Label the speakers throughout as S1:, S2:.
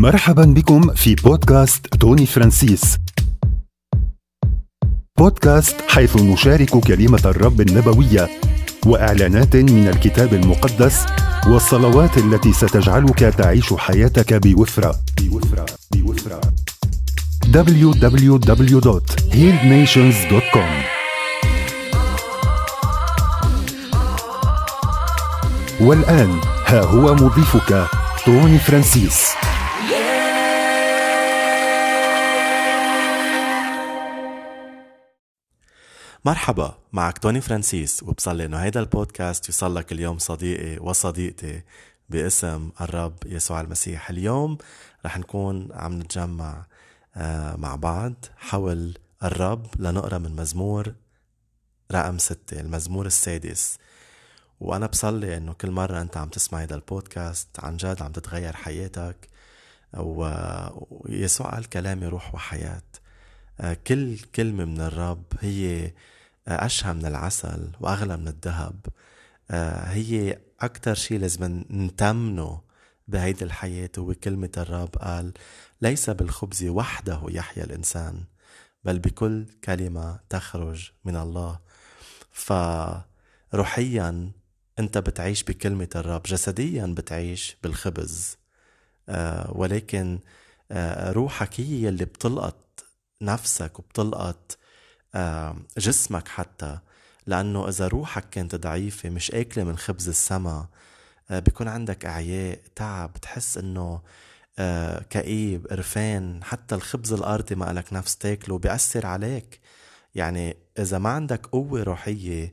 S1: مرحبا بكم في بودكاست توني فرانسيس. بودكاست حيث نشارك كلمة الرب النبوية وإعلانات من الكتاب المقدس والصلوات التي ستجعلك تعيش حياتك بوفرة. بوفرة. بوفرة. www.healednations.com والآن ها هو مضيفك توني فرانسيس.
S2: مرحبا معك توني فرانسيس وبصلي إنه هيدا البودكاست يوصل لك اليوم صديقي وصديقتي باسم الرب يسوع المسيح. اليوم رح نكون عم نتجمع آه، مع بعض حول الرب لنقرأ من مزمور رقم ستة المزمور السادس. وأنا بصلي إنه كل مرة أنت عم تسمع هذا البودكاست عن جد عم تتغير حياتك ويسوع قال كلامي روح وحياة. آه، كل كلمة من الرب هي أشهى من العسل وأغلى من الذهب. آه، هي أكتر شي لازم نتمنه بهيدي الحياة هو كلمة الرب قال ليس بالخبز وحده يحيا الإنسان بل بكل كلمة تخرج من الله. فروحيا أنت بتعيش بكلمة الرب جسديا بتعيش بالخبز. آه ولكن آه روحك هي اللي بتلقط نفسك وبتلقط جسمك حتى لأنه إذا روحك كانت ضعيفة مش أكلة من خبز السما آه بيكون عندك إعياء تعب بتحس إنه آه كئيب قرفان حتى الخبز الأرضي ما لك نفس تاكله بيأثر عليك. يعني إذا ما عندك قوة روحية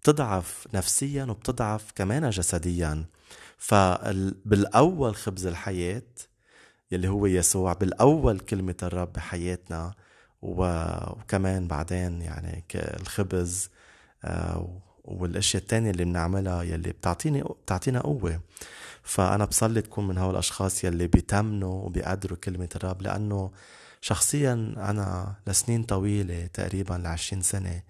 S2: بتضعف نفسيا وبتضعف كمان جسديا. فبالأول خبز الحياة يلي هو يسوع بالأول كلمة الرب بحياتنا وكمان بعدين يعني الخبز آه، والأشياء التانية اللي بنعملها يلي بتعطيني بتعطينا قوة. فأنا بصلي تكون من هول الأشخاص يلي بيتمنوا وبيقدروا كلمة الرب لأنه شخصيا أنا لسنين طويلة تقريبا لعشرين سنة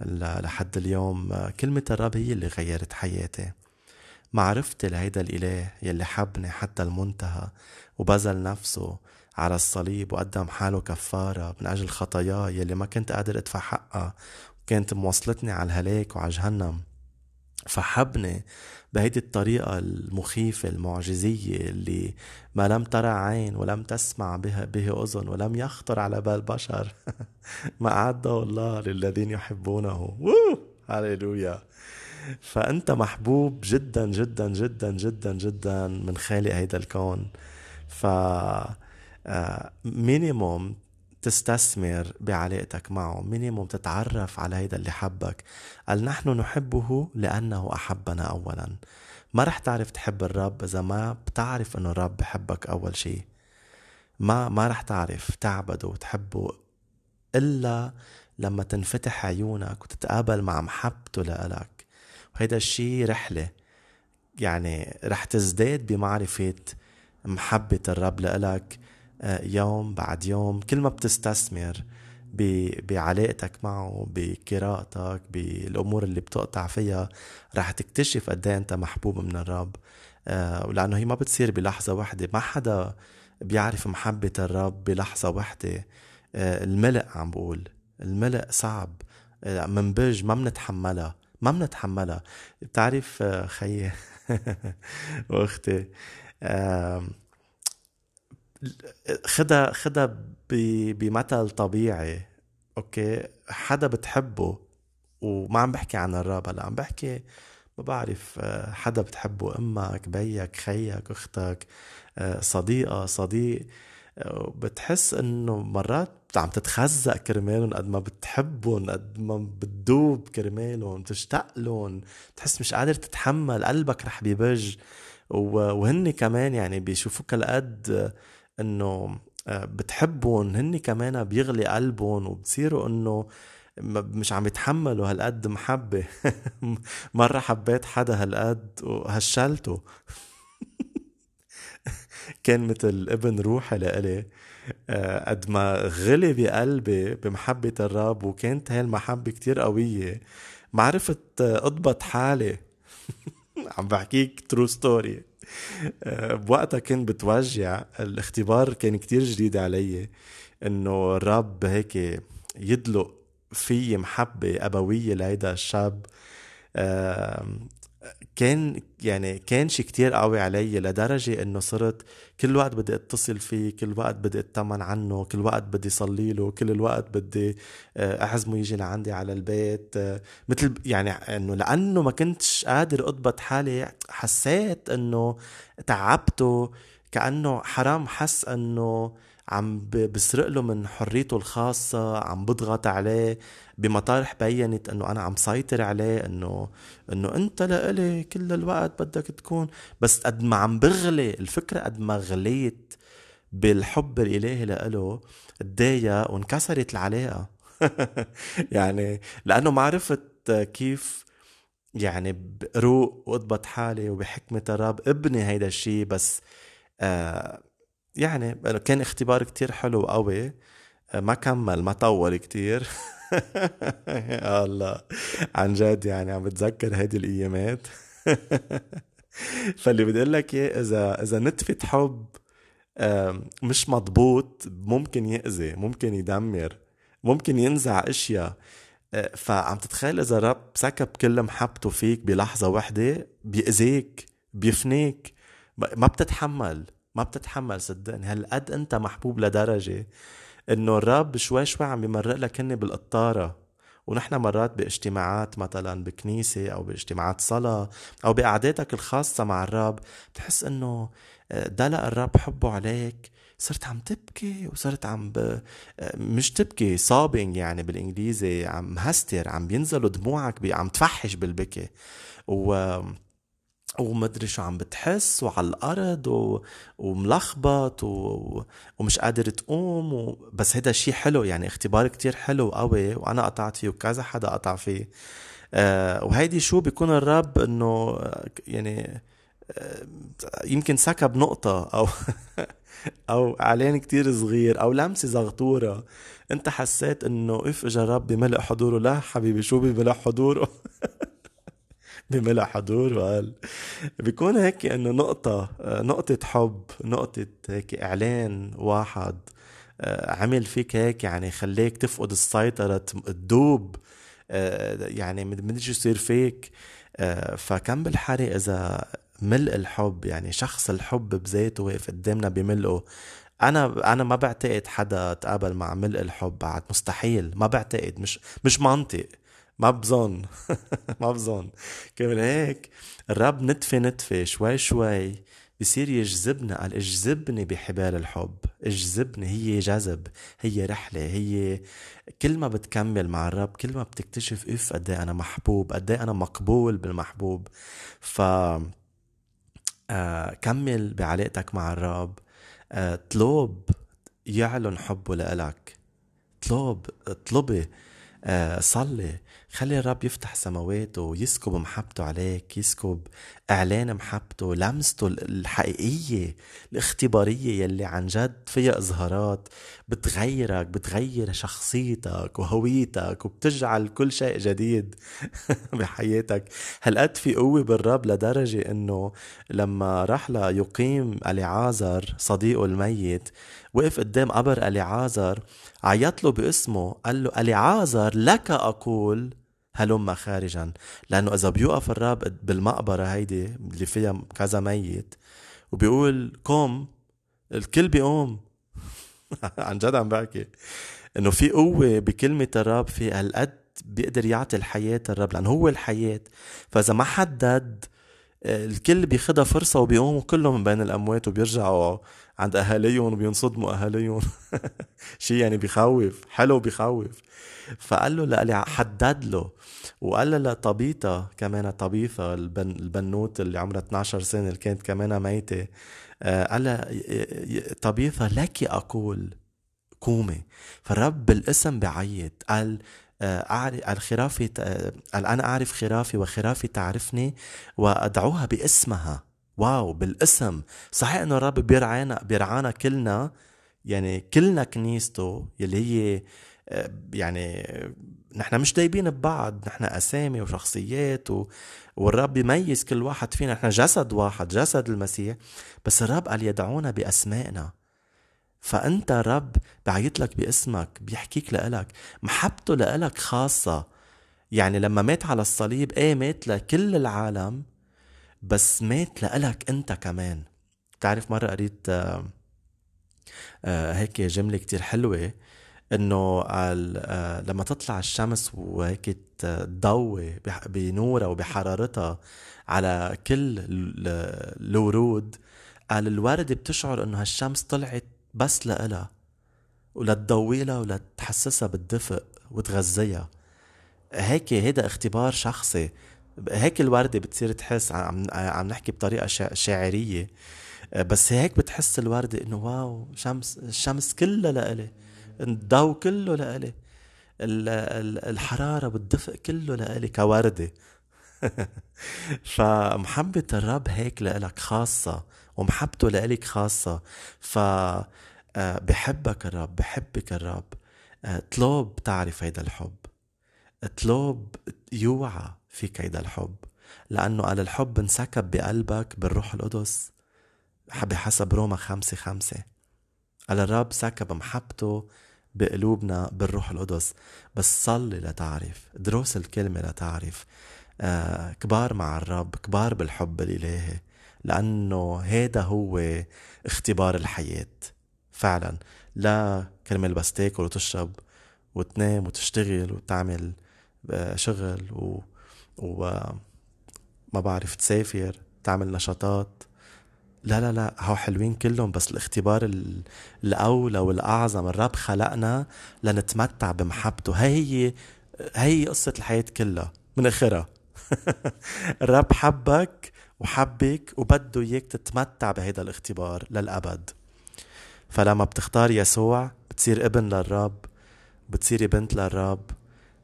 S2: لحد اليوم كلمة الرب هي اللي غيرت حياتي. معرفتي لهيدا الإله يلي حبني حتى المنتهى وبذل نفسه على الصليب وقدم حاله كفارة من أجل خطاياي يلي ما كنت قادر أدفع حقها وكانت موصلتني على الهلاك وعلى جهنم. فحبني بهيدي الطريقة المخيفة المعجزية اللي ما لم ترى عين ولم تسمع بها به أذن ولم يخطر على بال بشر. ما أعده الله للذين يحبونه. هاليلويا فأنت محبوب جدا جدا جدا جدا جدا من خالق هيدا الكون. ف minimum آه، تستثمر بعلاقتك معه minimum تتعرف على هيدا اللي حبك. قال نحن نحبه لأنه أحبنا أولا. ما رح تعرف تحب الرب إذا ما بتعرف إنه الرب بحبك أول شيء. ما ما رح تعرف تعبده وتحبه إلا لما تنفتح عيونك وتتقابل مع محبته لإلك. وهيدا الشيء رحلة. يعني رح تزداد بمعرفة محبة الرب لإلك آه، يوم بعد يوم. كل ما بتستثمر بعلاقتك معه بقراءتك بالأمور اللي بتقطع فيها رح تكتشف قد إيه أنت محبوب من الرب. آه، لأنه هي ما بتصير بلحظة واحدة ما حدا بيعرف محبة الرب بلحظة واحدة آه، الملء عم بقول. الملء صعب. منبج ما بنتحملها ما بنتحملها بتعرف خيي وأختي خدها خدها بمثل طبيعي أوكي؟ حدا بتحبه وما عم بحكي عن الراب هلا عم بحكي ما بعرف آه، حدا بتحبه أمك بيك خيك أختك آه، صديقة صديق آه، بتحس إنه مرات عم تتخزق كرمالهم قد ما بتحبهم قد ما بتدوب كرمالهم تشتاق لهم بتحس مش قادر تتحمل قلبك رح بيبج. وهن كمان يعني بيشوفوك هالقد إنه آه، بتحبهم هن كمان بيغلي قلبهم وبتصيروا إنه مش عم يتحملوا هالقد محبة. مرة حبيت حدا هالقد وهشلته. كان مثل ابن روحي لإلي. قد ما غلي بقلبي بمحبة الرب وكانت هاي المحبة كتير قوية ما عرفت أضبط حالي. عم بحكيك true story بوقتها كنت بتوجع. الاختبار كان كتير جديد علي إنه الرب هيك يدلق في محبة أبوية لهيدا الشاب. كان يعني كان شي كتير قوي علي لدرجة إنه صرت كل وقت بدي اتصل فيه كل وقت بدي اطمن عنه كل وقت بدي صلي له كل الوقت بدي اعزمه يجي لعندي على البيت آه، مثل يعني إنه لأنه ما كنتش قادر أضبط حالي حسيت إنه تعبته كأنه حرام حس إنه عم بسرق له من حريته الخاصة عم بضغط عليه بمطارح بينت إنه أنا عم سيطر عليه إنه إنه أنت لإلي كل الوقت بدك تكون. بس قد ما عم بغلي الفكرة قد ما غليت بالحب الالهي لإله تضايق وانكسرت العلاقة. يعني لأنه ما عرفت كيف يعني بروق وأضبط حالي وبحكمة الرب ابني هيدا الشيء بس آه يعني كان اختبار كتير حلو وقوي ما كمل ما طول كتير. يا الله. عن جد يعني عم بتذكر هيدي الأيامات. فاللي بدي لك إياه إذا إذا نتفة حب مش مضبوط ممكن يأذي ممكن يدمر ممكن ينزع أشياء. أه، فعم تتخيل إذا رب سكب كل محبته فيك بلحظة وحدة بيأذيك بيفنيك ما بتتحمل. ما بتتحمل صدقني. هالقد أنت محبوب لدرجة إنه الرب شوي شوي عم يمرق لك هن بالقطارة. ونحن مرات باجتماعات مثلا بكنيسة أو باجتماعات صلاة أو بقعداتك الخاصة مع الرب بتحس إنه آه، دلق الرب حبه عليك. صرت عم تبكي وصرت عم ب... آه، مش تبكي صابنج يعني بالإنجليزي عم هستر عم بينزلوا دموعك بي... عم تفحش بالبكي. و ومدري شو عم بتحس وعلى الأرض و... وملخبط و... ومش قادر تقوم و... بس هيدا شيء حلو يعني اختبار كتير حلو قوي وأنا قطعت فيه وكذا حدا قطع فيه. آه وهيدي شو بيكون الرب إنه يعني آه يمكن سكب نقطة أو أو إعلان كتير صغير أو لمسة زغطورة. أنت حسيت إنه اف اجا الرب بملء حضوره. لا حبيبي شو بملء حضوره؟ بملء حضور وقال بيكون هيك إنه نقطة نقطة حب نقطة هيك إعلان واحد آه، عمل فيك هيك يعني خليك تفقد السيطرة تدوب آه، يعني شو يصير فيك. آه، فكم بالحري إذا ملء الحب يعني شخص الحب بذاته واقف قدامنا بملئه أنا أنا ما بعتقد حدا تقابل مع ملء الحب بعد مستحيل ما بعتقد مش مش منطق. ما بظن. ما بظن. كمان هيك الرب نتفة نتفة شوي شوي بصير يجذبنا قال اجذبني بحبال الحب. اجذبني هي جذب هي رحلة هي كل ما بتكمل مع الرب كل ما بتكتشف اف قد أنا محبوب قد أنا مقبول بالمحبوب. ف آه كمل بعلاقتك مع الرب. آه طلب يعلن حبه لإلك. طلب اطلبي آه صلي. خلي الرب يفتح سماواته ويسكب محبته عليك يسكب إعلان محبته لمسته الحقيقية الاختبارية يلي عن جد فيها إظهارات بتغيرك بتغير شخصيتك وهويتك وبتجعل كل شيء جديد بحياتك. هالقد في قوة بالرب لدرجة إنه لما راح ليقيم أليعازر صديقه الميت وقف قدام قبر أليعازر عيط له باسمه قال له أليعازر لك أقول هلم خارجا. لأنه إذا بيوقف الرب بالمقبرة هيدي اللي فيها كذا ميت وبيقول قم الكل بيقوم. عن جد عم بحكي. إنه في قوة بكلمة الرب في هالقد بيقدر يعطي الحياة الرب لأنه هو الحياة. فإذا ما حدد الكل بياخدها فرصة وبيقوموا كلهم من بين الأموات وبيرجعوا عند أهاليهم وبينصدموا أهاليهم. شيء يعني بخوف حلو بخوف. فقال له لقلي حدد له. وقال له لطبيطة كمان طبيثة البن البنوت اللي عمرها 12 سنة اللي كانت كمان ميتة. آه، قال لها طبيثة لك أقول قومي. فالرب بالاسم بعيط قال آه، أعرف الخرافي قال أنا أعرف خرافي وخرافي تعرفني وأدعوها باسمها. واو بالاسم. صحيح إنه الرب بيرعانا بيرعانا كلنا يعني كلنا كنيسته يلي هي يعني نحن مش دايبين ببعض نحن أسامي وشخصيات و... والرب يميز كل واحد فينا. نحن جسد واحد جسد المسيح. بس الرب قال يدعونا بأسمائنا. فأنت رب بعيط لك باسمك بيحكيك لإلك محبته لإلك خاصة. يعني لما مات على الصليب إيه مات لكل العالم بس مات لإلك أنت كمان. بتعرف مرة قريت آه آه هيك جملة كتير حلوة إنه آه لما تطلع الشمس وهيك تضوي بنورها وبحرارتها على كل الورود قال الوردة بتشعر إنه هالشمس طلعت بس لإلها ولتضوي لها ولتحسسها بالدفء وتغذيها. هيك هيدا اختبار شخصي. هيك الوردة بتصير تحس عم عم نحكي بطريقة شاعرية. بس هيك بتحس الوردة إنه واو شمس الشمس كلها لإلي الضوء كله لإلي الحرارة والدفء كله لإلي كوردة. فمحبة الرب هيك لإلك خاصة ومحبته لإلك خاصة. ف آه، بحبك الرب بحبك الرب. اطلب تعرف هيدا الحب. اطلب يوعى. فيك هيدا الحب. لأنه قال الحب انسكب بقلبك بالروح القدس بحسب روما خمسة خمسة. قال الرب سكب محبته بقلوبنا بالروح القدس. بس صلي لتعرف دروس الكلمة لتعرف آه كبار مع الرب كبار بالحب الإلهي. لأنه هيدا هو اختبار الحياة. فعلا لا كرمال بس تاكل وتشرب وتنام وتشتغل وتعمل آه، شغل و, و ما بعرف تسافر تعمل نشاطات. لا لا لا هو حلوين كلهم بس الاختبار الأولى والأعظم الرب خلقنا لنتمتع بمحبته. هي هي هي قصة الحياة كلها من آخرها. الرب حبك وحبك وبده إياك تتمتع بهذا الاختبار للأبد. فلما بتختار يسوع بتصير ابن للرب بتصيري بنت للرب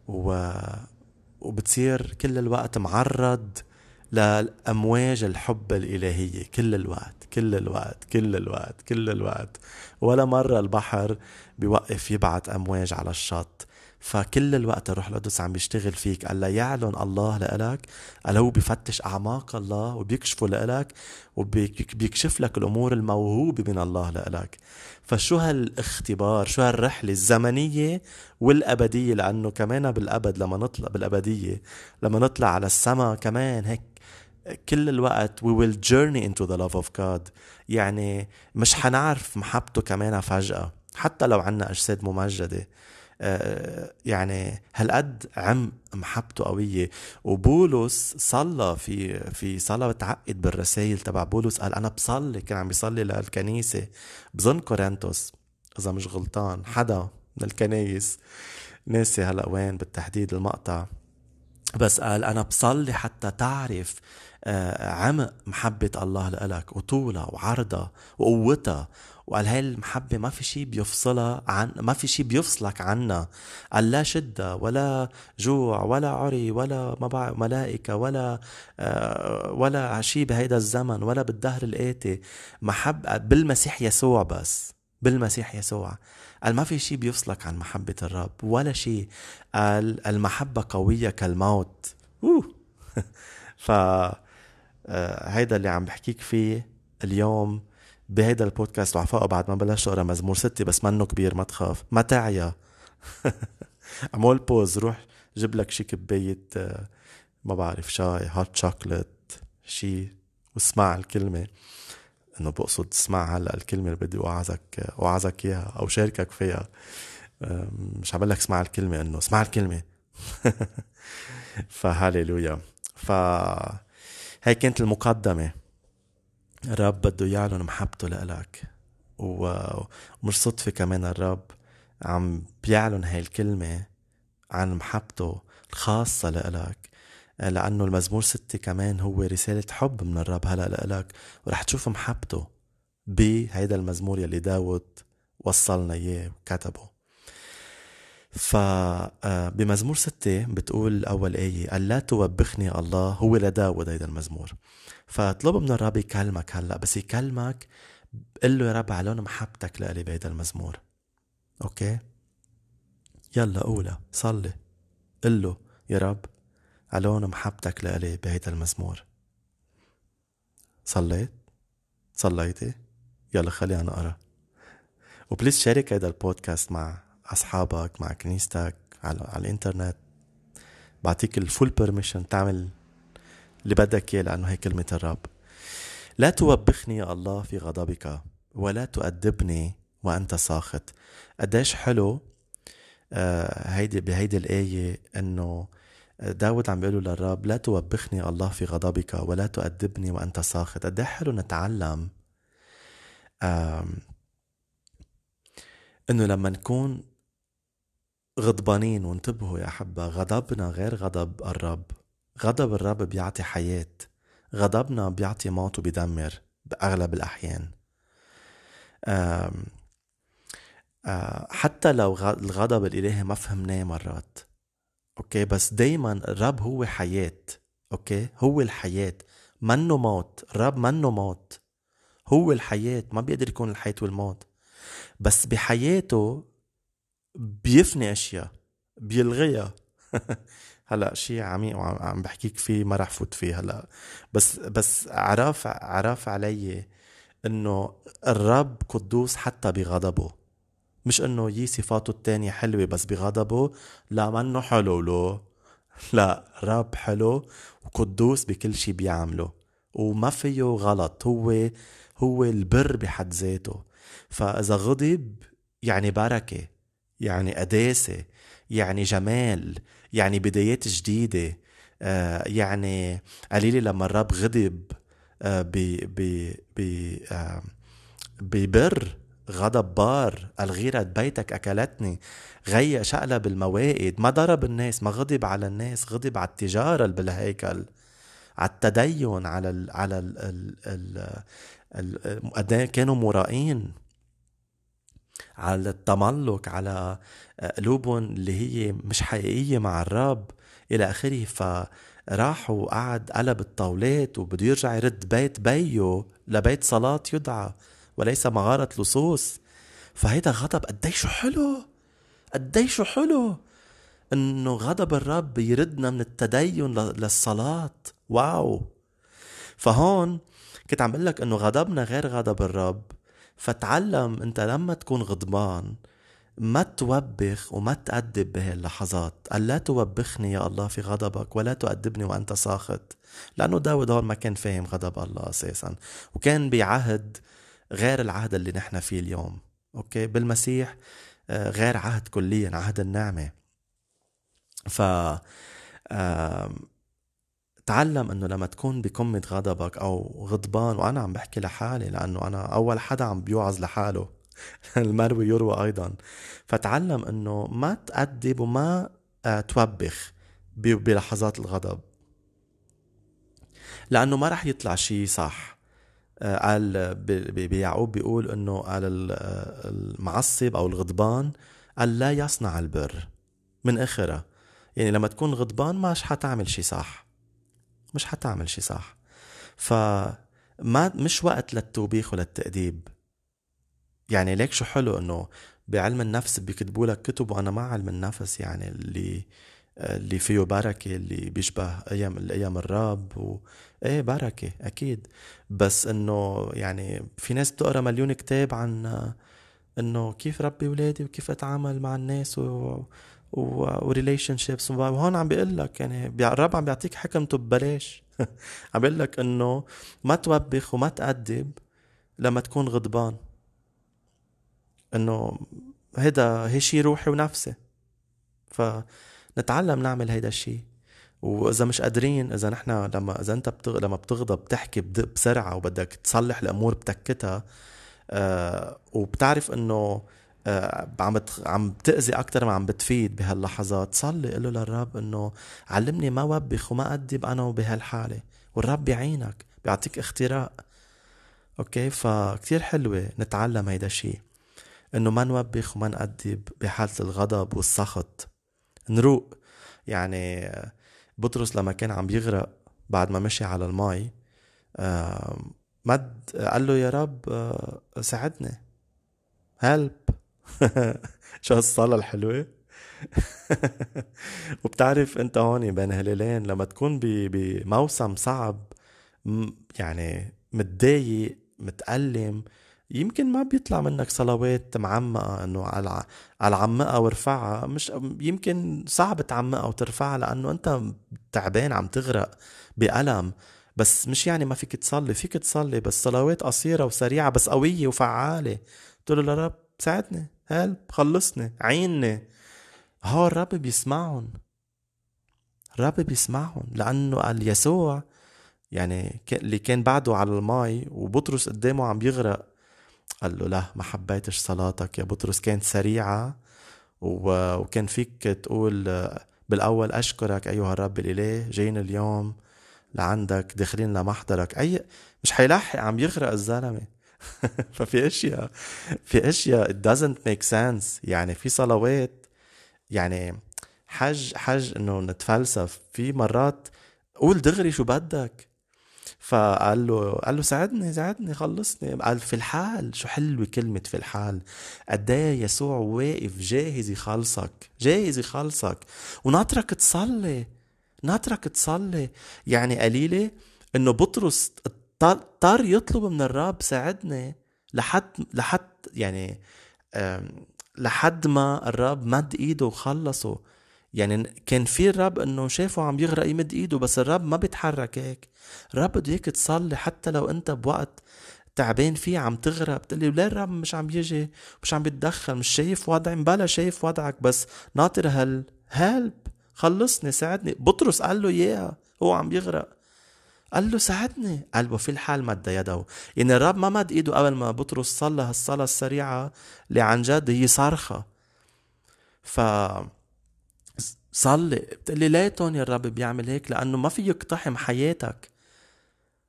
S2: و... وبتصير كل الوقت معرض لأمواج الحب الإلهية. كل الوقت كل الوقت كل الوقت كل الوقت. ولا مرة البحر بيوقف يبعت أمواج على الشط. فكل الوقت الروح القدس عم بيشتغل فيك. قال يعلن الله لإلك؟ قال هو بيفتش أعماق الله وبيكشفه لإلك وبيكشف لك الأمور الموهوبة من الله لإلك؟ فشو هالاختبار؟ شو هالرحلة الزمنية والأبدية؟ لأنه كمان بالأبد لما نطلع بالأبدية لما نطلع على السماء كمان هيك كل الوقت we will journey into the love of God. يعني مش حنعرف محبته كمان فجأة. حتى لو عنا أجساد ممجدة. يعني هالقد عم محبته قوية. وبولس صلى في في صلاة بتعقد بالرسائل تبع بولس. قال أنا بصلي كان عم بيصلي للكنيسة. بظن كورنثوس إذا مش غلطان حدا من الكنايس. ناسي هلأ وين بالتحديد المقطع. بس قال أنا بصلي حتى تعرف آه، عمق محبة الله لإلك وطولها وعرضها وقوتها وقال هاي المحبة ما في شيء بيفصلها عن ما في شيء بيفصلك عنا قال لا شدة ولا جوع ولا عري ولا ما ملائكة ولا آه ولا شيء بهيدا الزمن ولا بالدهر الآتي. محبة بالمسيح يسوع بس. بالمسيح يسوع. قال ما في شيء بيفصلك عن محبة الرب ولا شيء قال المحبة قوية كالموت. أوه. ف آه، هيدا اللي عم بحكيك فيه اليوم. بهيدا البودكاست وعفاء بعد ما بلشت أقرأ مزمور ستة بس منه كبير ما تخاف. ما تعيا. اعمل بوز روح جيب لك شي كباية آه، ما بعرف شاي هوت شوكلت شي واسمع الكلمة. إنه بقصد اسمع هلأ الكلمة اللي بدي اوعظك اوعظك إياها أو شاركك فيها. مش عم لك اسمع الكلمة إنه اسمع الكلمة. فهاليلويا ف هاي كانت المقدمة. الرب بده يعلن محبته لإلك. ومش صدفة كمان الرب عم بيعلن هاي الكلمة عن محبته الخاصة لإلك. لأنه المزمور ستة كمان هو رسالة حب من الرب هلأ لإلك ورح تشوف محبته بهيدا المزمور يلي داود وصلنا إياه وكتبه. فبمزمور ستة بتقول أول آية ألا توبخني الله هو لداود هيدا المزمور. فاطلب من الرب يكلمك هلأ بس يكلمك قل له يا رب علون محبتك لإلي بهيدا المزمور. أوكي؟ يلا قولها صلي. قل له يا رب علون محبتك لإلي بهيدا المزمور. صليت؟ صليتي؟ يلا خلينا نقرأ. و please شارك هيدا البودكاست مع أصحابك مع كنيستك على, على الإنترنت. بعطيك ال full permission تعمل اللي بدك إياه لأنه هي كلمة الرب. لا توبخني يا الله في غضبك ولا تؤدبني وأنت ساخط. قديش حلو آه هيدي بهيدي الآية إنه داود عم بيقول للرب لا توبخني الله في غضبك ولا تؤدبني وأنت ساخط. قد حلو نتعلم إنه لما نكون غضبانين وانتبهوا يا أحبة غضبنا غير غضب الرب. غضب الرب بيعطي حياة غضبنا بيعطي موت وبيدمر بأغلب الأحيان. حتى لو الغضب الإلهي ما فهمناه مرات أوكي؟ بس دايما الرب هو حياة أوكي؟ هو الحياة. منه موت الرب منه موت. هو الحياة ما بيقدر يكون الحياة والموت. بس بحياته بيفني أشياء بيلغيها. هلا شيء عميق وعم بحكيك فيه ما رح فوت فيه هلا. بس بس عرف عرف علي إنه الرب قدوس حتى بغضبه. مش إنه يي صفاته التانية حلوة بس بغضبه لا منه حلو له. لا رب حلو وقدوس بكل شي بيعمله. وما فيه غلط هو هو البر بحد ذاته. فإذا غضب يعني بركة. يعني قداسة يعني جمال يعني بدايات جديدة آه يعني قليلة لما الرب غضب آه آه ببر غضب بار الغيرة بيتك أكلتني غيّ شقلب الموائد ما ضرب الناس ما غضب على الناس غضب على التجارة اللي بالهيكل على التدين على ال على ال ال ال ال كانوا مرائين على التملك على قلوبهم اللي هي مش حقيقية مع الرب إلى آخره. فراح وقعد قلب الطاولات وبده يرجع يرد بيت بيه لبيت صلاة يدعى وليس مغارة لصوص. فهيدا غضب قديشو حلو قديشو حلو إنه غضب الرب يردنا من التدين للصلاة. wow! فهون كنت عم قلك إنه غضبنا غير غضب الرب. فتعلم انت لما تكون غضبان ما توبخ وما تأدب بهاللحظات. قال لا توبخني يا الله في غضبك ولا تؤدبني وأنت ساخط. لأنه داود هون ما كان فاهم غضب الله أساسا. وكان بعهد غير العهد اللي نحن فيه اليوم. أوكي؟ بالمسيح آه، غير عهد كليا عهد النعمة. ف تعلم إنه لما تكون بكمة غضبك أو غضبان وأنا عم بحكي لحالي لأنه أنا أول حدا عم بيوعظ لحاله المروي يروى أيضا. فتعلم إنه ما تأدب وما آه، توبخ بلحظات الغضب. لأنه ما رح يطلع شيء صح. قال بيعقوب بيقول إنه قال المعصب أو الغضبان قال لا يصنع البر من اخرها يعني لما تكون غضبان مش حتعمل شي صح. مش حتعمل شي صح. فما مش وقت للتوبيخ وللتأديب. يعني ليك شو حلو إنه بعلم النفس بيكتبوا لك كتب وأنا مع علم النفس يعني اللي اللي فيه بركة اللي بيشبه أيام الأيام الرب و... إيه بركة أكيد. بس إنه يعني في ناس بتقرأ مليون كتاب عن إنه كيف ربي ولادي وكيف أتعامل مع الناس و وريليشن شيبس وهون عم بيقول لك يعني الرب عم بيعطيك حكمته ببلاش عم بيقول لك إنه ما توبخ وما تأدب لما تكون غضبان. إنه هيدا هي شي روحي ونفسي. ف نتعلم نعمل هيدا الشيء وإذا مش قادرين إذا نحن لما إذا أنت بتغ... لما بتغضب بتحكي بسرعة وبدك تصلح الأمور بتكتها آه وبتعرف إنه عم بت... عم بتأذي أكثر ما عم بتفيد بهاللحظات. صلي له للرب إنه علمني ما وبخ وما أدب أنا بهالحالة والرب بيعينك بيعطيك اختراق. أوكي؟ فكتير حلوة نتعلم هيدا الشيء إنه ما نوبخ وما نأدب بحالة الغضب والسخط. نروق. يعني بطرس لما كان عم يغرق بعد ما مشي على المي مد قال له يا رب ساعدني. هلب. شو هالصلاة الحلوة؟ وبتعرف انت هون بين هلالين لما تكون بموسم صعب يعني متضايق متألم يمكن ما بيطلع منك صلوات معمقة انه على على عمقها وارفعها. مش يمكن صعب تعمقها وترفعها لأنه انت تعبان عم تغرق بألم. بس مش يعني ما فيك تصلي فيك تصلي بس صلوات قصيرة وسريعة بس قوية وفعالة. تقول له رب ساعدني هل خلصني؟ عيني هو الرب بيسمعهم. الرب بيسمعهم لأنه قال يسوع يعني اللي كان بعده على الماي وبطرس قدامه عم يغرق قال له لا ما حبيتش صلاتك يا بطرس. كانت سريعة وكان فيك تقول بالأول أشكرك أيها الرب الإله جايين اليوم لعندك داخلين لمحضرك. أي مش حيلحق عم يغرق الزلمة. ففي أشياء في أشياء it doesn't make sense. يعني في صلوات يعني حج حج إنه نتفلسف. في مرات قول دغري شو بدك. فقال له قال له ساعدني ساعدني خلصني. قال في الحال شو حلوة كلمة في الحال. قد إيه يسوع واقف جاهز يخلصك جاهز يخلصك. وناطرك تصلي ناطرك تصلي. يعني قليلة إنه بطرس اضطر يطلب من الرب ساعدني لحد لحد يعني لحد ما الرب مد إيده وخلصه. يعني كان في الرب إنه شافه عم يغرق يمد إيده بس الرب ما بيتحرك هيك. الرب بده اياك تصلي حتى لو أنت بوقت تعبان فيه عم تغرق. بتقلي ليه الرب مش عم يجي؟ مش عم بيتدخل مش شايف وضعي مبلا شايف وضعك. بس ناطر هل هلب خلصني ساعدني. بطرس قال له إياها هو عم يغرق. قال له ساعدني. قال وفي الحال مد يده. يعني الرب ما مد إيده قبل ما بطرس صلى هالصلاة السريعة اللي عن جد هي صرخة. ف صلي. بتقلي ليه توني الرب بيعمل هيك لأنه ما في يقتحم حياتك.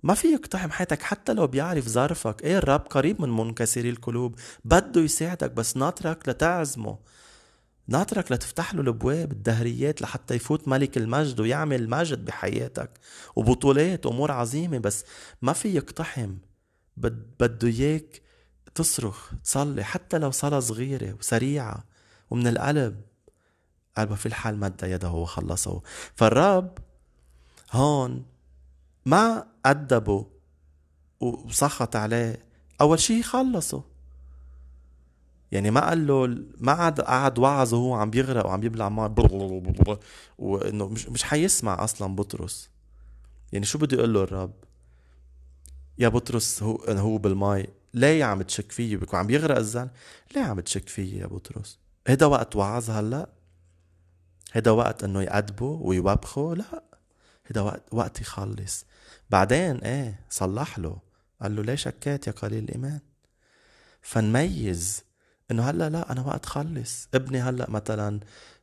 S2: ما في يقتحم حياتك حتى لو بيعرف ظرفك. إيه الرب قريب من منكسري القلوب. بده يساعدك بس ناطرك لتعزمه. ناطرك لتفتح له الأبواب الدهريات لحتى يفوت ملك المجد ويعمل مجد بحياتك. وبطولات وأمور عظيمة بس ما في يقتحم. بده إياك تصرخ تصلي حتى لو صلاة صغيرة وسريعة ومن القلب. قال في الحال مد يده وخلصه فالرب هون ما أدبه وسخط عليه. أول شي خلصه. يعني ما قال له ما قعد قعد وعظه وهو عم بيغرق وعم يبلع ماء وإنه مش مش حيسمع أصلا بطرس. يعني شو بده يقول له الرب؟ يا بطرس هو هو بالماء ليه عم تشك فيي؟ بكون عم يغرق الزلمة. ليه عم تشك فيي يا بطرس؟ هيدا وقت وعظ هلأ؟ هيدا وقت إنه يأدبه ويوبخه لا. هيدا وقت وقت يخلص. بعدين إيه صلح له. قال له ليش شكيت يا قليل الإيمان؟ فنميز إنه هلأ لا أنا وقت خلص ابني هلأ مثلا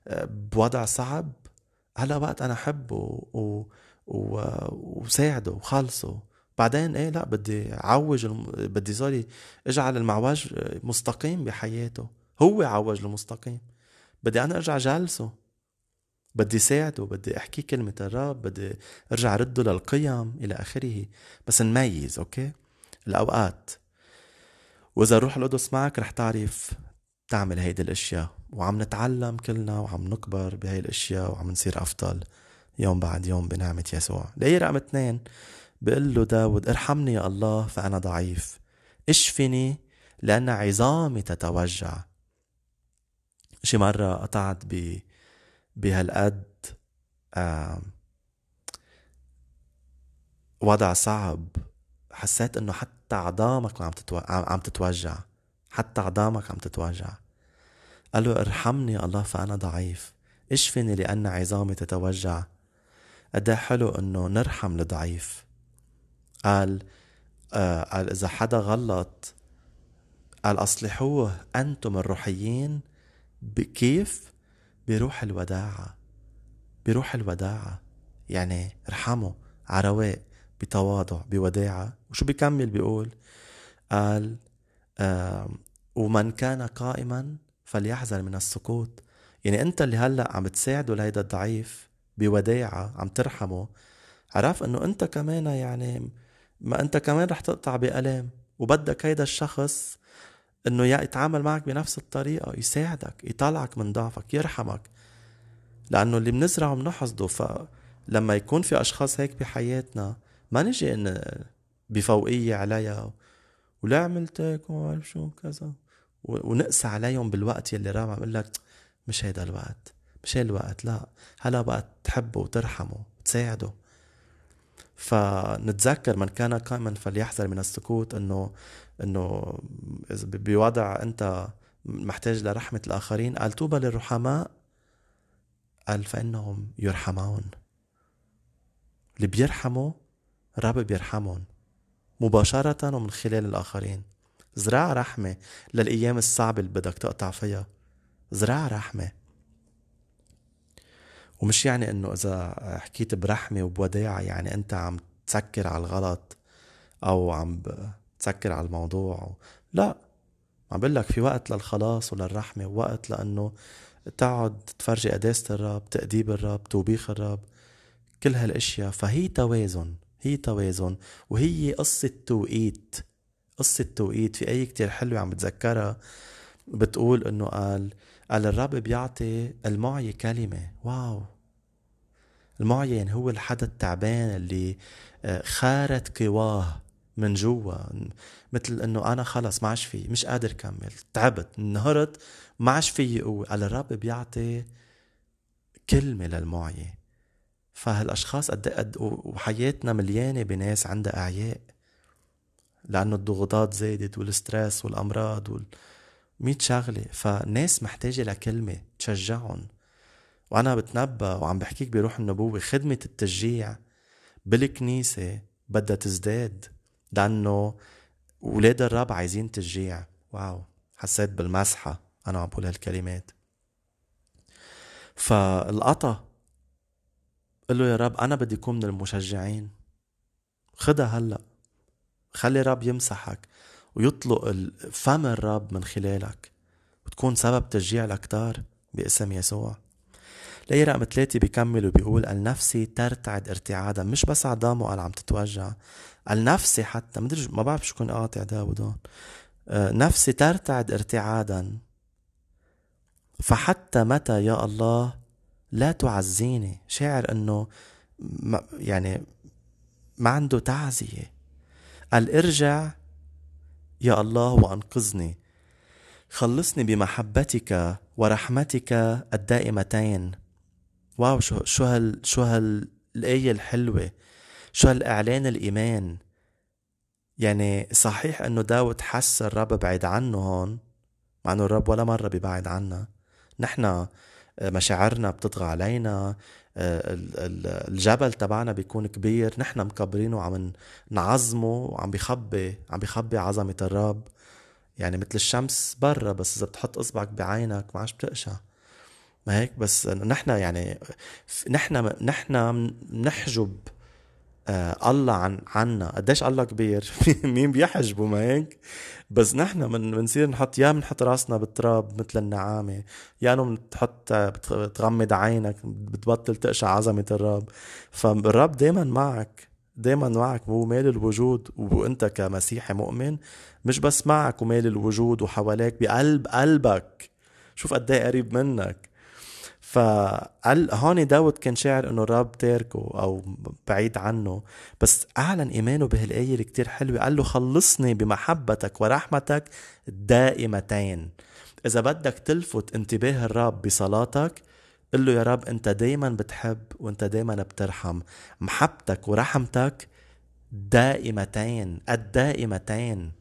S2: آه، بوضع صعب هلأ وقت أنا أحبه و... و... وساعده وخلصه. بعدين إيه لا بدي عوج الم... بدي صار أجعل المعوج مستقيم بحياته. هو عوج المستقيم. بدي أنا أرجع جالسه. بدي ساعده بدي أحكي كلمة الرب بدي أرجع رده للقيم إلى آخره. بس نميز أوكي؟ الأوقات. وإذا الروح القدس معك رح تعرف تعمل هيدي الأشياء وعم نتعلم كلنا وعم نكبر بهي الأشياء وعم نصير أفضل يوم بعد يوم بنعمة يسوع. الآية رقم اثنين؟ بقول له داود ارحمني يا الله فأنا ضعيف. اشفني لأن عظامي تتوجع. شي مرة قطعت ب بهالقد وضع صعب. حسيت إنه حتى عظامك عم تتو... عم تتوجع. حتى عظامك عم تتوجع. قال له ارحمني الله فأنا ضعيف. اشفني لأن عظامي تتوجع. قد حلو إنه نرحم الضعيف. قال آه قال إذا حدا غلط قال أصلحوه أنتم الروحيين كيف؟ بروح الوداعة بروح الوداعة يعني ارحمه. عرواق بتواضع بوداعة. وشو بيكمل بيقول قال آه ومن كان قائما فليحذر من السقوط. يعني أنت اللي هلأ عم تساعده لهيدا الضعيف بوداعة عم ترحمه عرف إنه أنت كمان يعني ما أنت كمان رح تقطع بألام. وبدك هيدا الشخص إنه يتعامل معك بنفس الطريقة يساعدك يطلعك من ضعفك يرحمك. لأنه اللي بنزرعه بنحصده. فلما يكون في أشخاص هيك بحياتنا ما نجي إن بفوقيه عليها ولا عملت هيك وما بعرف شو كذا ونقسى عليهم بالوقت يلي رام عم لك مش هيدا الوقت مش هي الوقت لا هلا وقت تحبه وترحمه وتساعده. فنتذكر من كان قائما فليحذر من السكوت إنه إنه بوضع أنت محتاج لرحمة الآخرين قال طوبى للرحماء قال فإنهم يرحمون. اللي بيرحموا الرب بيرحمهم مباشرة ومن خلال الآخرين. زرع رحمة للأيام الصعبة اللي بدك تقطع فيها. زرع رحمة. ومش يعني إنه إذا حكيت برحمة وبوداعة يعني أنت عم تسكر على الغلط أو عم تسكر على الموضوع. لا عم بقول لك في وقت للخلاص وللرحمة ووقت لأنه تقعد تفرجي قداسة الرب تأديب الرب توبيخ الرب كل هالأشياء. فهي توازن. هي توازن؟ وهي قصة توقيت قصة توقيت في أي كتير حلوة عم بتذكرها. بتقول إنه قال قال الرب بيعطي المعي كلمة. واو! المعين هو الحدا التعبان اللي آه، خارت قواه من جوا. مثل إنه أنا خلص ما عادش في مش قادر كمل. تعبت انهرت ما عادش في قوه قال الرب بيعطي كلمة للمعيه فهالأشخاص قد قد وحياتنا مليانة بناس عندها أعياء لأنه الضغوطات زادت والستريس والأمراض وال مية شغلة. فالناس محتاجة لكلمة تشجعهم. وأنا بتنبأ وعم بحكيك بروح النبوة خدمة التشجيع بالكنيسة بدها تزداد لأنه ولاد الرب عايزين تشجيع. واو حسيت بالمسحة أنا عم بقول هالكلمات. فالقطا قل له يا رب أنا بدي أكون من المشجعين. خدها هلأ. خلي الرب يمسحك ويطلق فم الرب من خلالك وتكون سبب تشجيع لكتار باسم يسوع. لي رقم ثلاثة بيكمل وبيقول النفسي ترتعد ارتعادا. مش بس عظامه قال عم تتوجع النفسي حتى. مدري ما بعرف شو كون قاطع داود هون. آه، نفسي ترتعد ارتعادا فحتى متى يا الله لا تعزيني. شاعر إنه يعني ما عنده تعزية. قال ارجع يا الله وأنقذني. خلصني بمحبتك ورحمتك الدائمتين. واو شو شو هال شو هال الآية الحلوة. شو هالإعلان الإيمان. يعني صحيح إنه داود حس الرب بعيد عنه هون مع إنه الرب ولا مرة بيبعد عنا. نحن مشاعرنا بتطغى علينا آه، الجبل تبعنا بيكون كبير نحن مكبرينه وعم نعظمه وعم بيخبي عم بيخبي عظمة الرب. يعني مثل الشمس برا بس إذا بتحط إصبعك بعينك ما عادش بتقشع. ما هيك؟ بس نحن يعني نحن نحن نحجب آه الله عن عنا. قديش الله كبير؟ مين بيحجبه ما هيك؟ بس نحن من بنصير نحط يا بنحط راسنا بالتراب مثل النعامة يا انه بتحط بتغمض عينك بتبطل تقشع عظمة الرب. فالرب دائما معك دائما معك هو مال الوجود وانت كمسيحي مؤمن مش بس معك ومال الوجود وحواليك بقلب قلبك. شوف قد إيه قريب منك. فقال هون داود كان شاعر إنه الرب تاركه أو بعيد عنه بس أعلن إيمانه بهالآية اللي كتير حلوة. قال له خلصني بمحبتك ورحمتك دائمتين. إذا بدك تلفت انتباه الرب بصلاتك قل له يا رب أنت دايما بتحب وأنت دايما بترحم. محبتك ورحمتك دائمتين الدائمتين.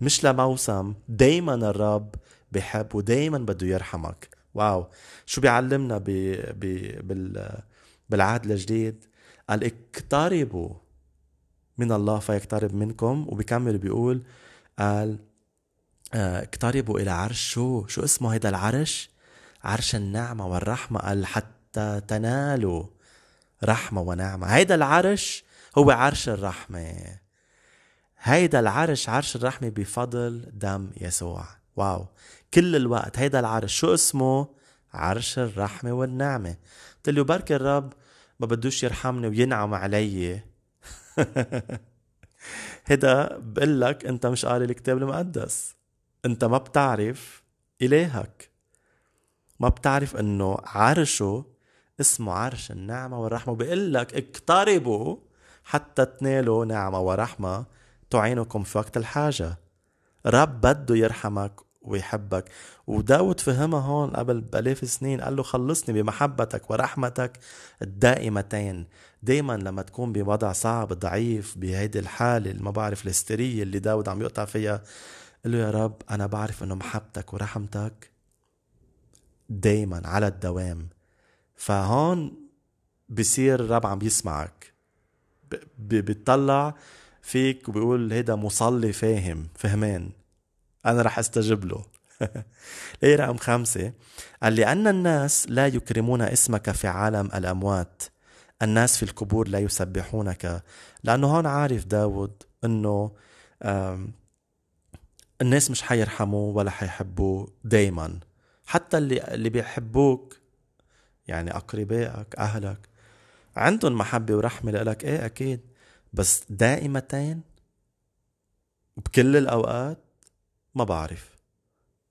S2: مش لموسم دايما الرب بحب ودايما بده يرحمك. wow. شو بيعلمنا بي بي بال بالعهد الجديد؟ قال اقتربوا من الله فيقترب منكم. وبكمل بيقول قال آه، اقتربوا إلى عرش شو؟ شو اسمه هيدا العرش؟ عرش النعمة والرحمة. قال حتى تنالوا رحمة ونعمة. هيدا العرش هو عرش الرحمة. هيدا العرش عرش الرحمة بفضل دم يسوع. واو. كل الوقت هيدا العرش. شو اسمه؟ عرش الرحمة والنعمة. قلت له بركي الرب ما بدوش يرحمني وينعم علي. هيدا بقول لك أنت مش قاري الكتاب المقدس. أنت ما بتعرف إلهك. ما بتعرف إنه عرشه اسمه عرش النعمة والرحمة. وبيقول لك اقتربوا حتى تنالوا نعمة ورحمة تعينكم في وقت الحاجة. رب بده يرحمك ويحبك. وداود فهمها هون قبل بآلاف سنين قال له خلصني بمحبتك ورحمتك الدائمتين. دايما لما تكون بوضع صعب ضعيف بهيدي الحالة اللي ما بعرف الهستيرية اللي داود عم يقطع فيها قل له يا رب أنا بعرف إنه محبتك ورحمتك دايما على الدوام. فهون بصير الرب عم يسمعك. بيطلع فيك وبيقول هيدا مصلي فاهم فهمان. أنا رح أستجب له. ليه رقم خمسة؟ قال لأن الناس لا يكرمون اسمك في عالم الأموات. الناس في القبور لا يسبحونك. لأنه هون عارف داود أنه الناس مش حيرحموا ولا حيحبوا دايما. حتى اللي اللي بيحبوك يعني أقربائك أهلك عندهم محبة ورحمة لك إيه أكيد. بس دائمتين بكل الأوقات ما بعرف.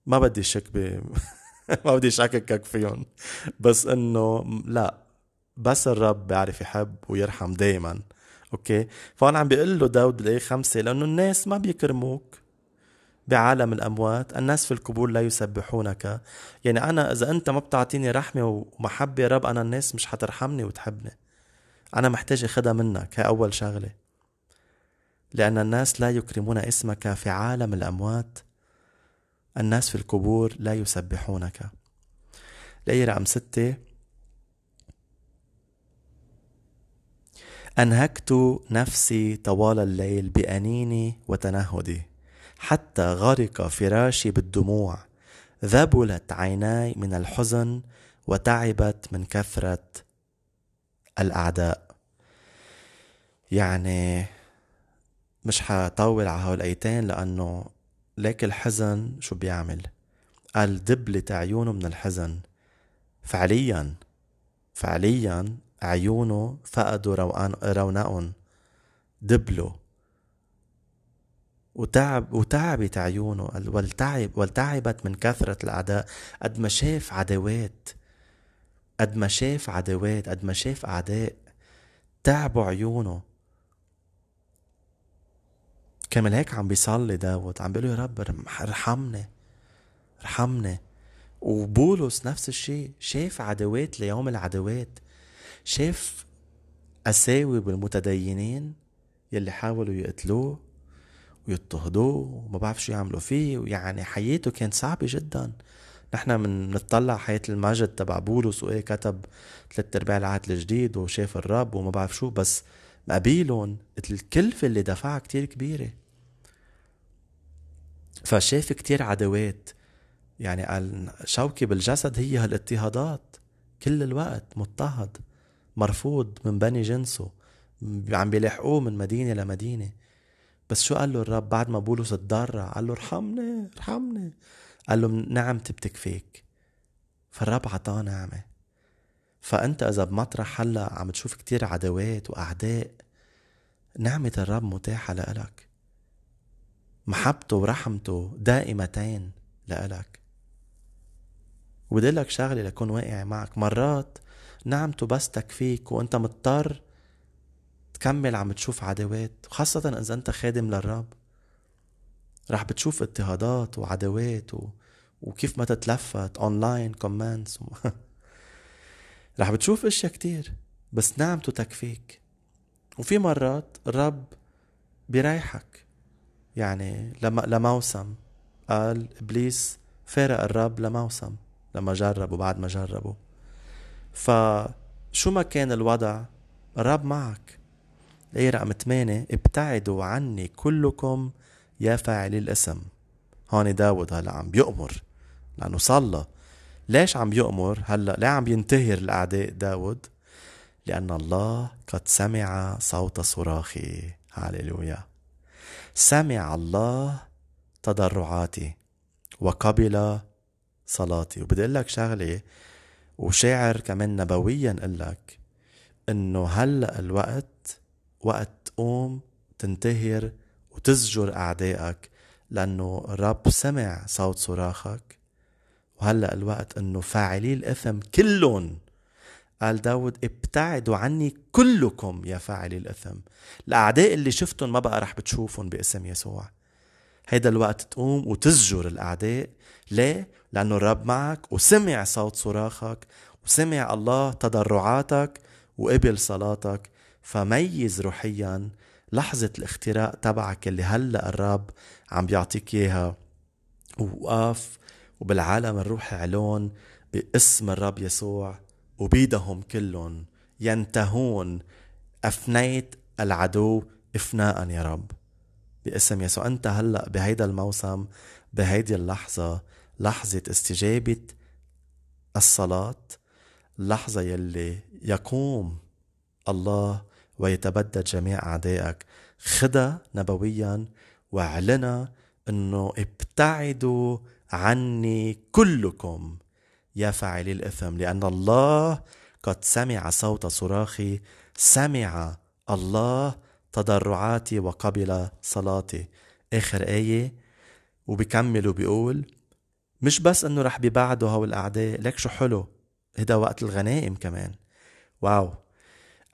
S2: ما بدي شك ب ما بدي شككك فيهم. بس إنه لا بس الرب بيعرف يحب ويرحم دايما. أوكي؟ فهون عم بيقول له داود بالايه خمسة؟ لأنه الناس ما بيكرموك بعالم الأموات. الناس في القبور لا يسبحونك. يعني أنا إذا أنت ما بتعطيني رحمة ومحبة يا رب أنا الناس مش حترحمني وتحبني. أنا محتاج اخدها منك هي اول شغلة. لأن الناس لا يكرمون اسمك في عالم الأموات. الناس في القبور لا يسبحونك. الآية رقم ستة. أنهكت نفسي طوال الليل بأنيني وتنهدي. حتى غرق فراشي بالدموع. ذبلت عيناي من الحزن وتعبت من كثرة الأعداء. يعني مش حطول على هول الآيتين لأنه ليك الحزن شو بيعمل؟ قال دبلت عيونه من الحزن. فعليا فعليا عيونه فقدوا روقان رونقهم. دبلوا وتعب وتعبت عيونه والتعب والتعبت من كثرة الأعداء. قد ما شاف عداوات. قد ما شاف عداوات قد ما شاف أعداء تعبوا عيونه. كمان هيك عم بيصلي داود عم بيقول يا رب ارحمني ارحمني وبولس نفس الشيء شاف عدوات ليوم العدوات شاف قساوي بالمتدينين يلي حاولوا يقتلوه ويضطهدوه وما بعرف شو يعملوا فيه ويعني حياته كانت صعبة جدا. نحن من نطلع حياة المجد تبع بولس وإيه كتب ثلاث أرباع العهد الجديد وشاف الرب وما بعرف شو بس مقابيلهم الكلفة اللي دفعها كتير كبيرة. فشاف كتير عدوات يعني الشوكة بالجسد هي هالاضطهادات. كل الوقت مضطهد مرفوض من بني جنسه عم بيلاحقوه من مدينة لمدينة. بس شو قال له الرب بعد ما بولس تضرع قال له ارحمني ارحمني. قال له نعمتي بتكفيك فالرب عطاه نعمة. فأنت إذا بمطرح هلا عم تشوف كتير عدوات وأعداء نعمة الرب متاحة لإلك. محبته ورحمته دائمتين لإلك. وبدي لك شغلة لكون واقع معك. مرات نعمته بس تكفيك وأنت مضطر تكمل عم تشوف عداوات خاصة إذا أنت خادم للرب. رح بتشوف اضطهادات وعداوات و... وكيف ما تتلفت online comments و... رح بتشوف إشياء كتير بس نعمته تكفيك. وفي مرات الرب بيريحك. يعني لما لموسم قال إبليس فارق الرب لموسم لما جرب وبعد ما جربه. فشو ما كان الوضع الرب معك. إيه رقم ثمانية ابتعدوا عني كلكم يا فاعلي الاسم. هون داود هلا عم بيأمر. لأنه صلى. ليش عم بيأمر؟ هلا ليه عم ينتهر الأعداء داود؟ لأن الله قد سمع صوت صراخي. هاليلويا سمع الله تضرعاتي وقبل صلاتي. وبدي أقول لك شغلة وشاعر كمان نبويا لك إنه هلا الوقت وقت تقوم تنتهر وتزجر أعدائك لأنه الرب سمع صوت صراخك. وهلأ الوقت إنه فاعلي الإثم كلهم. قال داود ابتعدوا عني كلكم يا فاعلي الإثم. الأعداء اللي شفتهم ما بقى رح بتشوفهم باسم يسوع. هيدا الوقت تقوم وتزجر الأعداء. ليه؟ لأنه الرب معك وسمع صوت صراخك وسمع الله تضرعاتك وقبل صلاتك. فميز روحيا لحظة الاختراق تبعك اللي هلأ الرب عم بيعطيك إياها. ووقف وبالعالم الروحي علون باسم الرب يسوع وبيدهم كلهم. ينتهون أفنيت العدو إفناء يا رب. باسم يسوع. أنت هلأ بهيدا الموسم بهيدي اللحظة لحظة استجابة الصلاة اللحظة يلي يقوم الله ويتبدد جميع أعدائك. خدها نبويا واعلنها إنه ابتعدوا عني كلكم. يا فاعلي الإثم لأن الله قد سمع صوت صراخي سمع الله تضرعاتي وقبل صلاتي. آخر آية وبكمل وبيقول مش بس إنه رح بيبعدوا هول الأعداء لك شو حلو؟ هدا وقت الغنائم كمان. واو.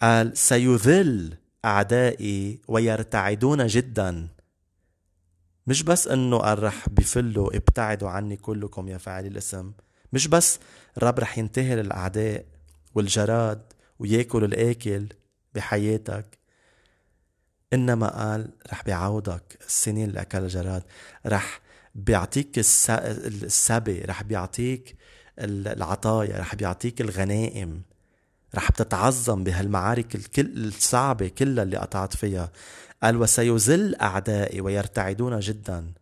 S2: قال سيذل أعدائي ويرتعدون جدا. مش بس إنه قال رح بفلوا ابتعدوا عني كلكم يا فاعلي الاسم. مش بس الرب رح ينتهر الاعداء والجراد ويأكل الأكل بحياتك إنما قال رح بيعوضك السنين اللي اكلها الجراد. رح بيعطيك السبي رح بيعطيك العطايا رح بيعطيك الغنائم. رح بتتعظم بهالمعارك الكل الصعبة كلها اللي قطعت فيها. قال وسيذل أعدائي ويرتعدون جدا.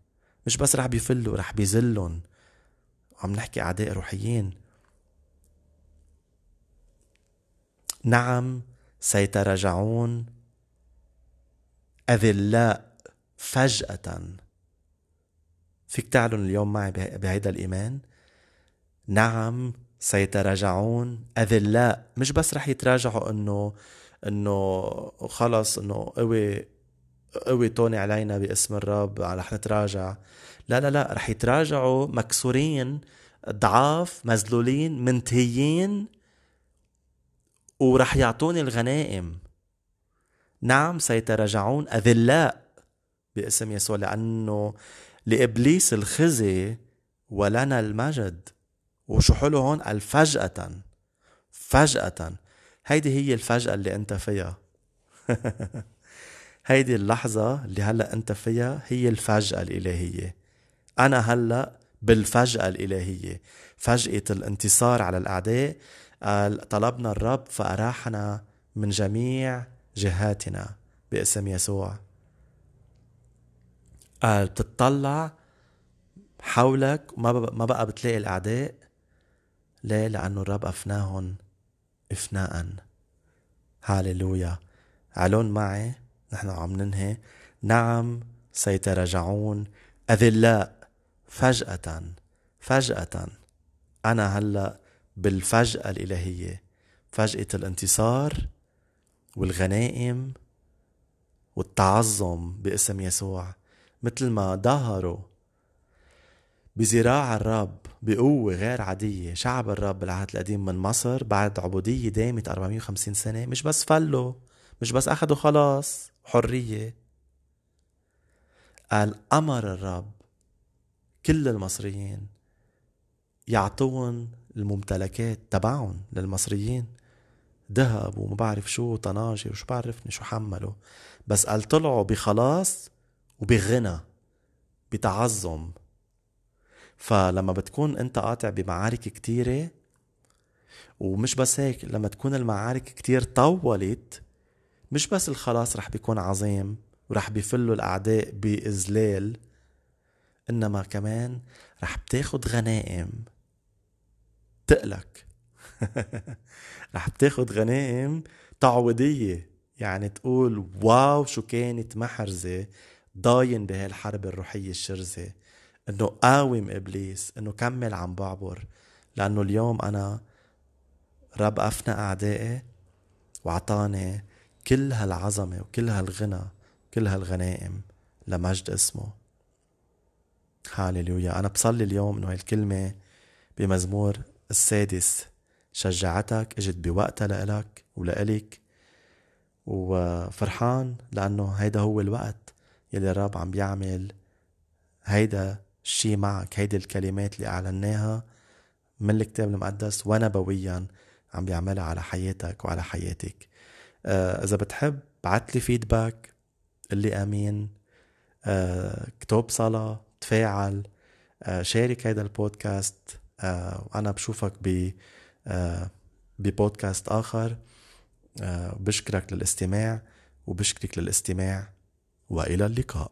S2: مش بس رح بيفلوا رح بيذلهم عم نحكي أعداء روحيين. نعم سيتراجعون أذلاء فجأة. فيك تعلن اليوم معي بهيدا الإيمان؟ نعم سيتراجعون. أذلاء مش بس رح يتراجعوا إنه إنه خلص إنه قوي قوي توني علينا باسم الرب رح نتراجع. لا لا لا رح يتراجعوا مكسورين ضعاف مذلولين منتهيين ورح يعطوني الغنائم. نعم سيتراجعون. أذلاء باسم يسوع لأنه لإبليس الخزي ولنا المجد. وشو حلو هون قال فجأة. فجأة هيدي هي الفجأة اللي أنت فيها. هيدي اللحظة اللي هلأ أنت فيها هي الفجأة الإلهية. أنا هلأ بالفجأة الإلهية. فجأة الانتصار على الأعداء قال طلبنا الرب فأراحنا من جميع جهاتنا باسم يسوع. قال بتطلع حولك ما ما بقى بتلاقي الأعداء. ليه؟ لأنه الرب أفناهن إفناء. هاليلويا. علون معي؟ نحن عم ننهي. نعم سيتراجعون. أذلاء. فجأة. فجأة. أنا هلأ بالفجأة الإلهية. فجأة الانتصار والغنائم والتعظم باسم يسوع. مثل ما ظهروا بزراع الرب بقوة غير عادية. شعب الرب بالعهد القديم من مصر بعد عبودية دامت 450 سنة مش بس فلوا مش بس أخدوا خلاص حرية. قال أمر الرب كل المصريين يعطون الممتلكات تبعهم للمصريين. ذهب وما بعرف شو طناجر وشو بعرفني شو حملوا. بس قال طلعوا بخلاص وبغنى بتعظم. فلما بتكون انت قاطع بمعارك كتيرة ومش بس هيك لما تكون المعارك كتير طولت مش بس الخلاص رح بيكون عظيم ورح بيفلوا الأعداء بإذلال إنما كمان رح بتاخد غنائم تقلك. رح بتاخد غنائم تعويضية. يعني تقول واو شو كانت محرزة ضاين بهالحرب الروحية الشرسة إنه قاوم إبليس إنه كمل عم بعبر لأنه اليوم أنا رب أفنى أعدائي وعطاني كل هالعظمة وكل هالغنى كل هالغنائم لمجد اسمه. هاليلويا. أنا بصلي اليوم إنه هالكلمة بمزمور السادس. شجعتك إجت بوقتها لإلك ولإلك وفرحان لأنه هيدا هو الوقت يلي الرب عم بيعمل هيدا الشي معك هيدي الكلمات اللي أعلناها من الكتاب المقدس ونبويا عم بيعملها على حياتك وعلى حياتك. آه إذا بتحب بعت لي فيدباك اللي أمين. آه كتب صلاة تفاعل. آه شارك هيدا البودكاست. آه وأنا بشوفك ب آه ببودكاست آخر. آه بشكرك للاستماع وبشكرك للاستماع. وإلى اللقاء.